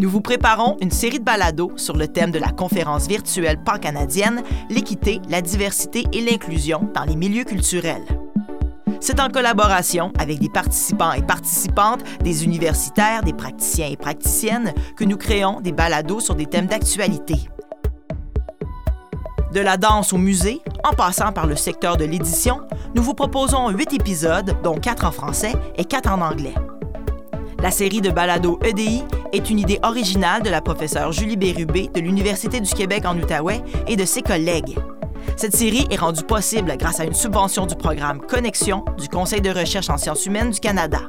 Nous vous préparons une série de balados sur le thème de la conférence virtuelle pan-canadienne L'équité, la diversité et l'inclusion dans les milieux culturels. C'est en collaboration avec des participants et participantes, des universitaires, des praticiens et praticiennes que nous créons des balados sur des thèmes d'actualité. De la danse au musée, en passant par le secteur de l'édition, nous vous proposons huit épisodes, dont quatre en français et quatre en anglais. La série de balados EDI est une idée originale de la professeure Julie Bérubé de l'Université du Québec en Outaouais et de ses collègues. Cette série est rendue possible grâce à une subvention du programme Connexion du Conseil de recherche en sciences humaines du Canada.